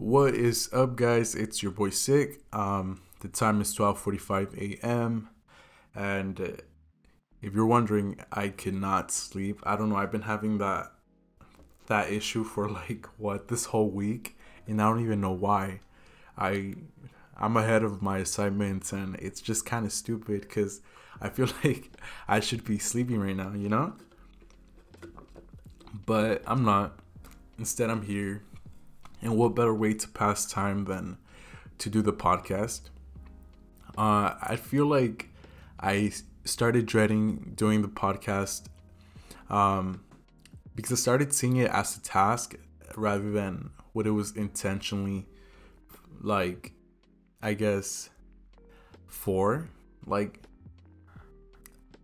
What is up, guys? It's your boy Sick. Um, the time is 12:45 a.m. and uh, if you're wondering, I cannot sleep. I don't know. I've been having that that issue for like what this whole week, and I don't even know why. I I'm ahead of my assignments, and it's just kind of stupid because I feel like I should be sleeping right now, you know. But I'm not. Instead, I'm here and what better way to pass time than to do the podcast? Uh, I feel like I started dreading doing the podcast um, because I started seeing it as a task rather than what it was intentionally like, I guess, for. Like,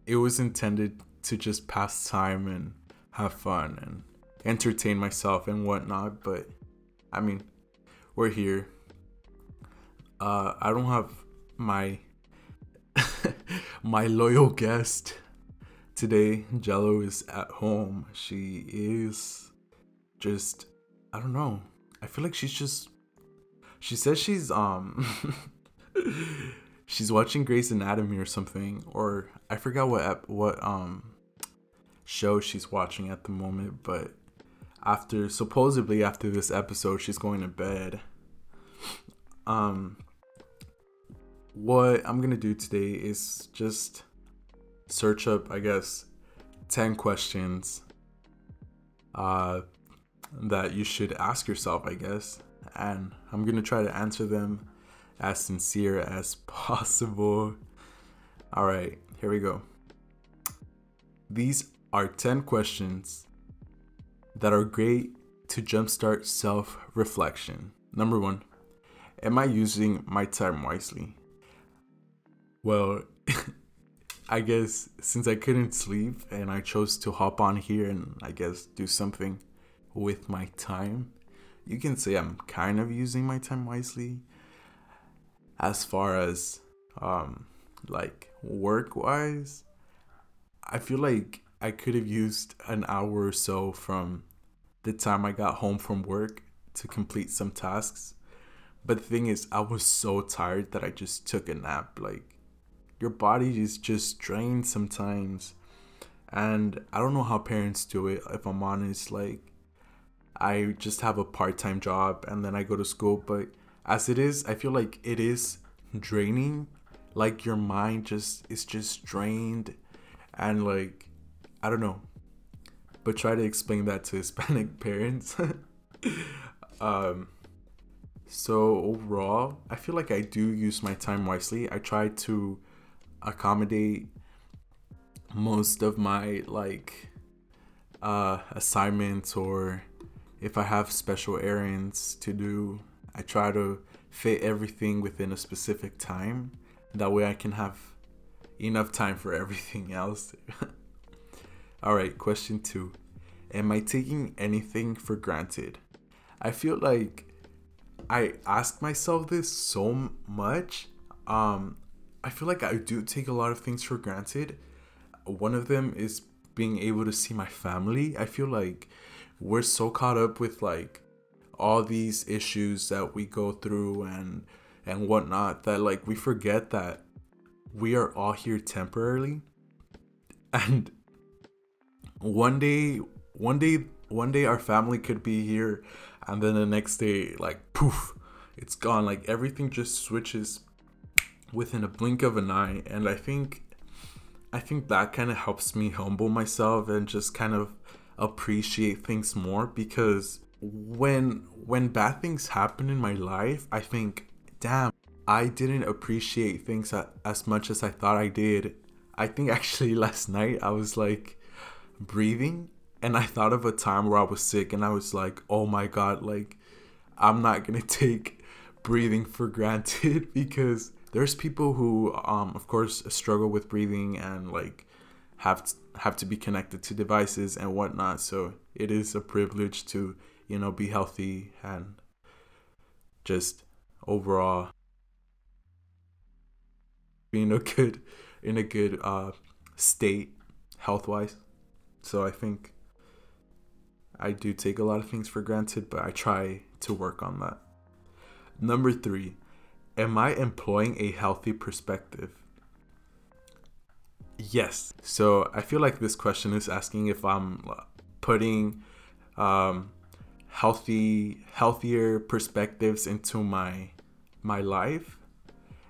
it was intended to just pass time and have fun and entertain myself and whatnot, but I mean, we're here. Uh, I don't have my my loyal guest today. Jello is at home. She is just I don't know. I feel like she's just she says she's um she's watching Grey's Anatomy or something or I forgot what what um show she's watching at the moment, but after supposedly after this episode she's going to bed. Um what i'm gonna do today is just search up i guess 10 questions uh that you should ask yourself i guess. And i'm gonna try to answer them as sincere as possible. All right here we go. These are 10 questions that are great to jumpstart self reflection. Number one, am I using my time wisely? Well, I guess since I couldn't sleep and I chose to hop on here and I guess do something with my time, you can say I'm kind of using my time wisely. As far as um, like work wise, I feel like I could have used an hour or so from the time I got home from work to complete some tasks. But the thing is, I was so tired that I just took a nap. Like, your body is just drained sometimes. And I don't know how parents do it, if I'm honest. Like, I just have a part time job and then I go to school. But as it is, I feel like it is draining. Like, your mind just is just drained. And, like, I don't know but try to explain that to Hispanic parents. um, so overall, I feel like I do use my time wisely. I try to accommodate most of my like uh, assignments or if I have special errands to do, I try to fit everything within a specific time. That way I can have enough time for everything else. All right, question two. Am I taking anything for granted? I feel like I ask myself this so much. Um, I feel like I do take a lot of things for granted. One of them is being able to see my family. I feel like we're so caught up with like all these issues that we go through and and whatnot that like we forget that we are all here temporarily and one day one day one day our family could be here and then the next day like poof it's gone. Like everything just switches within a blink of an eye and i think i think that kind of helps me humble myself and just kind of appreciate things more because when when bad things happen in my life i think damn i didn't appreciate things as much as i thought i did. I think actually last night i was like breathing and I thought of a time where I was sick and I was like, oh my God, like, I'm not gonna take breathing for granted because there's people who, um, of course, struggle with breathing and like have to, have to be connected to devices and whatnot. So it is a privilege to, you know, be healthy and just overall being a good in a good uh, state health wise. So I think I do take a lot of things for granted, but I try to work on that. Number three, am I employing a healthy perspective? Yes. So I feel like this question is asking if I'm putting um, healthy, healthier perspectives into my my life,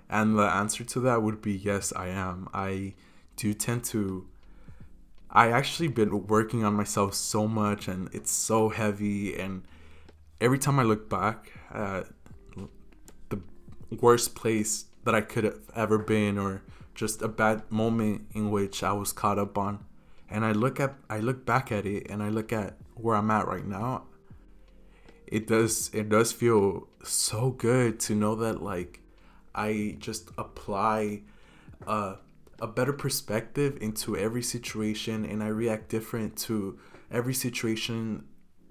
and the answer to that would be yes. I am. I do tend to. I actually been working on myself so much, and it's so heavy. And every time I look back at the worst place that I could have ever been, or just a bad moment in which I was caught up on, and I look at I look back at it, and I look at where I'm at right now. It does it does feel so good to know that like I just apply a a better perspective into every situation and I react different to every situation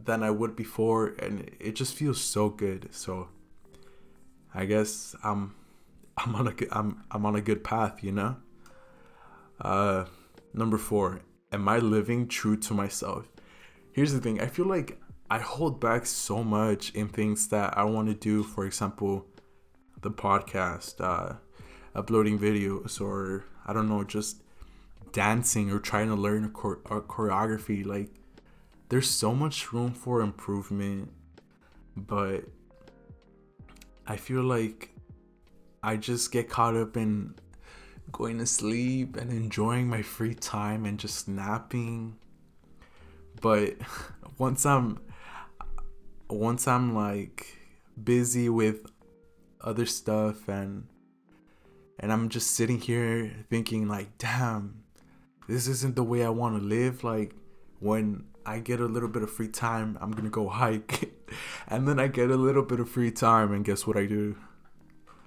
than I would before and it just feels so good. So I guess I'm I'm on a I'm I'm on a good path, you know? Uh number 4, am I living true to myself? Here's the thing, I feel like I hold back so much in things that I want to do, for example, the podcast, uh uploading videos or I don't know, just dancing or trying to learn a, chore- a choreography. Like, there's so much room for improvement, but I feel like I just get caught up in going to sleep and enjoying my free time and just napping. But once I'm once I'm like busy with other stuff and and I'm just sitting here thinking like, damn, this isn't the way I want to live. Like when I get a little bit of free time, I'm gonna go hike, and then I get a little bit of free time, and guess what I do?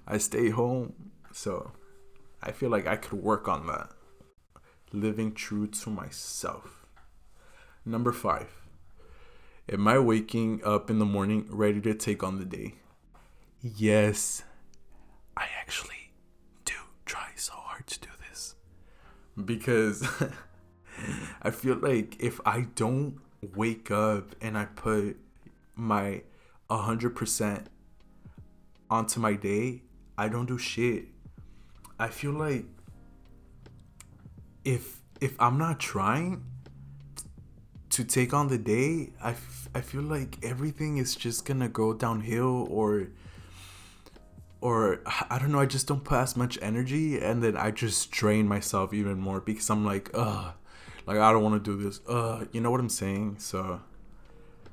I stay home. So I feel like I could work on that. Living true to myself. Number five. Am I waking up in the morning ready to take on the day? Yes, I actually because I feel like if I don't wake up and I put my 100% onto my day, I don't do shit. I feel like if if I'm not trying to take on the day, I, f- I feel like everything is just gonna go downhill or or I don't know, I just don't put as much energy and then I just drain myself even more because I'm like, ugh, like I don't want to do this. Uh, you know what I'm saying? So,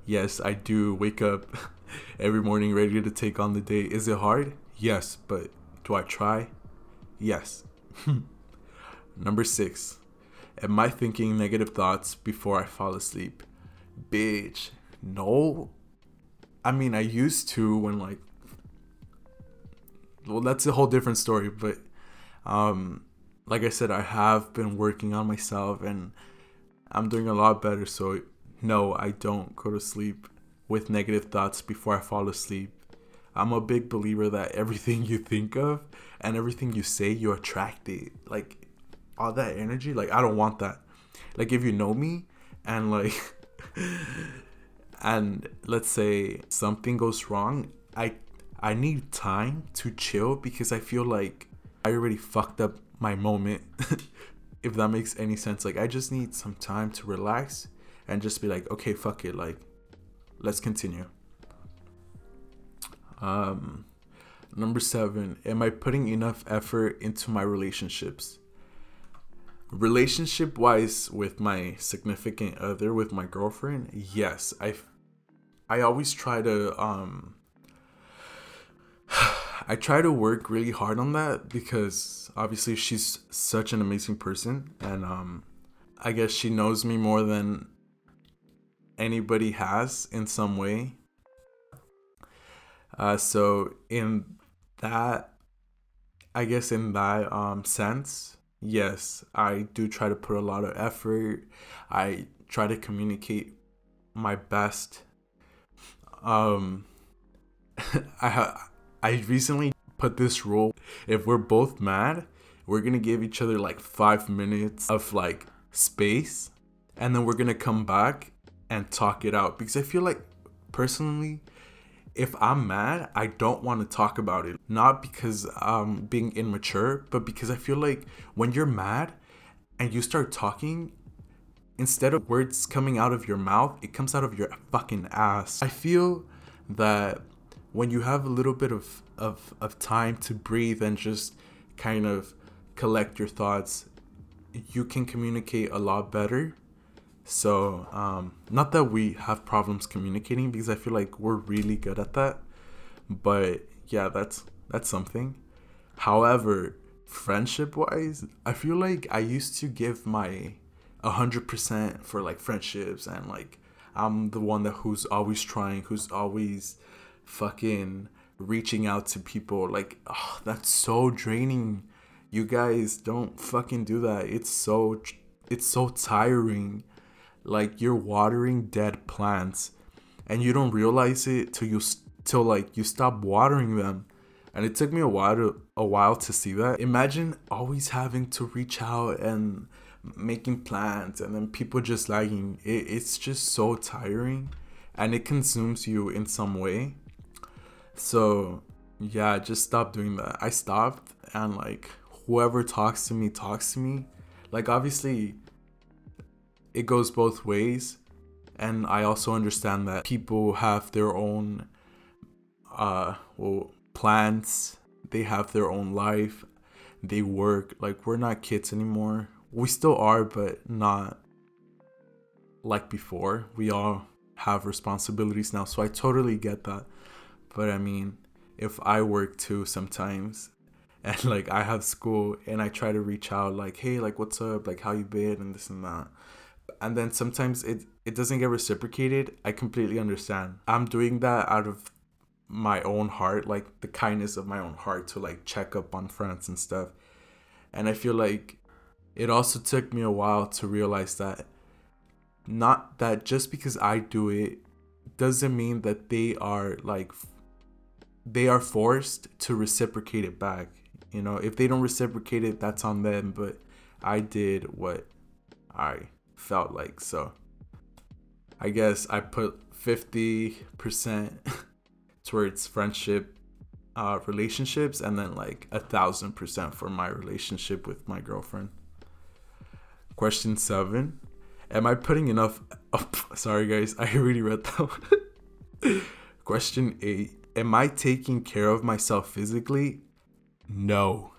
yes, I do wake up every morning ready to take on the day. Is it hard? Yes, but do I try? Yes. Number six, am I thinking negative thoughts before I fall asleep? Bitch, no. I mean, I used to when like well, that's a whole different story. But um, like I said, I have been working on myself and I'm doing a lot better. So, no, I don't go to sleep with negative thoughts before I fall asleep. I'm a big believer that everything you think of and everything you say, you attract it. Like, all that energy, like, I don't want that. Like, if you know me and, like, and let's say something goes wrong, I I need time to chill because I feel like I already fucked up my moment. if that makes any sense. Like I just need some time to relax and just be like, okay, fuck it, like let's continue. Um number 7, am I putting enough effort into my relationships? Relationship wise with my significant other with my girlfriend, yes, I I always try to um I try to work really hard on that because obviously she's such an amazing person and um I guess she knows me more than anybody has in some way. Uh so in that I guess in that um sense, yes, I do try to put a lot of effort. I try to communicate my best. Um I have I recently put this rule if we're both mad, we're gonna give each other like five minutes of like space and then we're gonna come back and talk it out because I feel like personally if I'm mad, I don't want to talk about it. Not because I'm being immature, but because I feel like when you're mad and you start talking, instead of words coming out of your mouth, it comes out of your fucking ass. I feel that when you have a little bit of, of, of time to breathe and just kind of collect your thoughts, you can communicate a lot better. So, um, not that we have problems communicating because I feel like we're really good at that. But yeah, that's that's something. However, friendship wise, I feel like I used to give my 100% for like friendships and like I'm the one that who's always trying, who's always fucking reaching out to people. Like, oh, that's so draining. You guys don't fucking do that. It's so it's so tiring. Like you're watering dead plants and you don't realize it till you till like you stop watering them. And it took me a while to a while to see that. Imagine always having to reach out and making plans and then people just lagging. It, it's just so tiring and it consumes you in some way. So yeah, just stop doing that. I stopped and like whoever talks to me talks to me. Like obviously it goes both ways and I also understand that people have their own uh well plans, they have their own life, they work. Like we're not kids anymore. We still are, but not like before. We all have responsibilities now, so I totally get that. But I mean, if I work too sometimes and like I have school and I try to reach out like, hey, like what's up? Like how you been and this and that. And then sometimes it it doesn't get reciprocated. I completely understand. I'm doing that out of my own heart, like the kindness of my own heart to like check up on friends and stuff. And I feel like it also took me a while to realize that not that just because I do it doesn't mean that they are like they are forced to reciprocate it back. You know, if they don't reciprocate it, that's on them, but I did what I felt like. So I guess I put 50% towards friendship uh, relationships and then like a thousand percent for my relationship with my girlfriend. Question seven Am I putting enough? Oh, sorry, guys, I already read that Question eight Am I taking care of myself physically? No.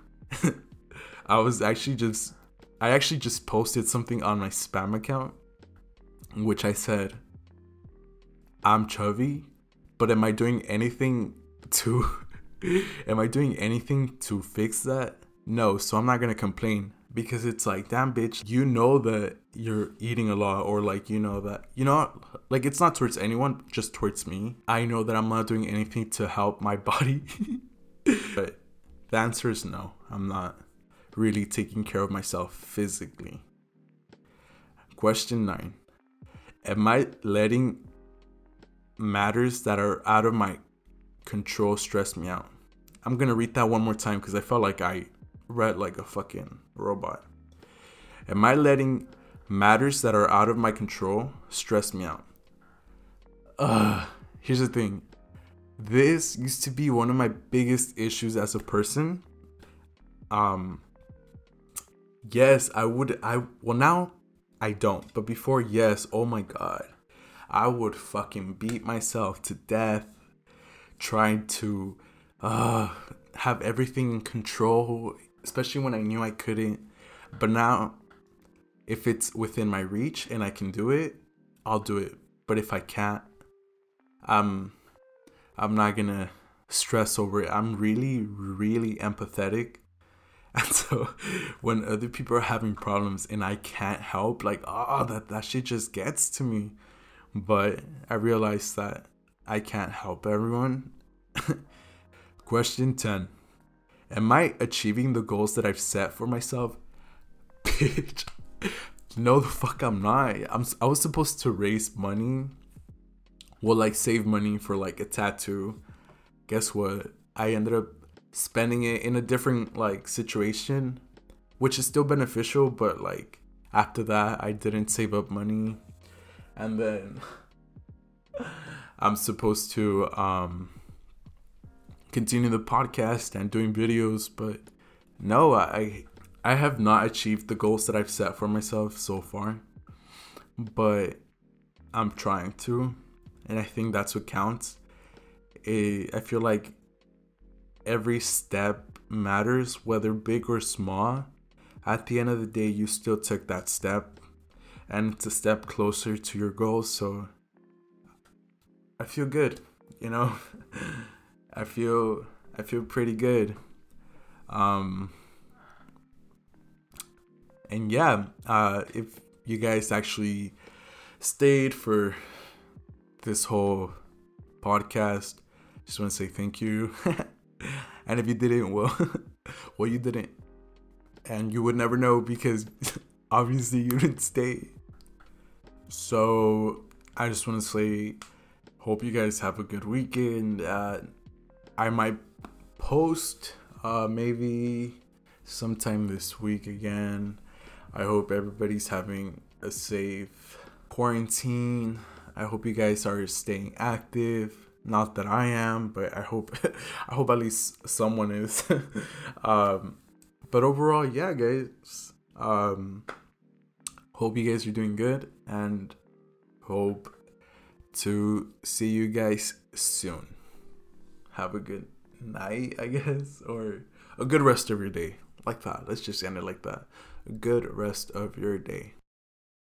I was actually just, I actually just posted something on my spam account, which I said, I'm chubby, but am I doing anything to, am I doing anything to fix that? No, so I'm not gonna complain because it's like damn bitch you know that you're eating a lot or like you know that you know like it's not towards anyone just towards me. I know that i'm not doing anything to help my body. But the answer is no i'm not really taking care of myself physically. Question 9 am i letting matters that are out of my control stress me out? I'm gonna read that one more time because i felt like i read like a fucking robot. Am I letting matters that are out of my control stress me out? Ugh. Here's the thing. This used to be one of my biggest issues as a person. Um yes, I would I well now I don't, but before yes, oh my god. I would fucking beat myself to death trying to uh have everything in control especially when I knew I couldn't. But now, if it's within my reach and I can do it, I'll do it. But if I can't, I'm I'm not gonna stress over it. I'm really, really empathetic. And so when other people are having problems and I can't help, like, oh, that, that shit just gets to me. But I realized that I can't help everyone. Question 10 Am I achieving the goals that I've set for myself? Bitch. No, the fuck I'm not. I'm I was supposed to raise money. Well, like save money for like a tattoo. Guess what? I ended up spending it in a different like situation, which is still beneficial, but like after that, I didn't save up money. And then I'm supposed to um, continue the podcast and doing videos, but no, I I have not achieved the goals that I've set for myself so far. But I'm trying to, and I think that's what counts. It, I feel like every step matters, whether big or small. At the end of the day, you still took that step, and it's a step closer to your goals. So I feel good, you know. I feel I feel pretty good. Um, and yeah, uh, if you guys actually stayed for this whole podcast, just want to say thank you. and if you didn't, well, well, you didn't, and you would never know because obviously you didn't stay. So I just want to say, hope you guys have a good weekend. Uh, I might post uh, maybe sometime this week again. I hope everybody's having a safe quarantine. I hope you guys are staying active. Not that I am, but I hope I hope at least someone is. um, but overall, yeah, guys. Um, hope you guys are doing good and hope to see you guys soon. Have a good night, I guess, or a good rest of your day. Like that. Let's just end it like that. A good rest of your day.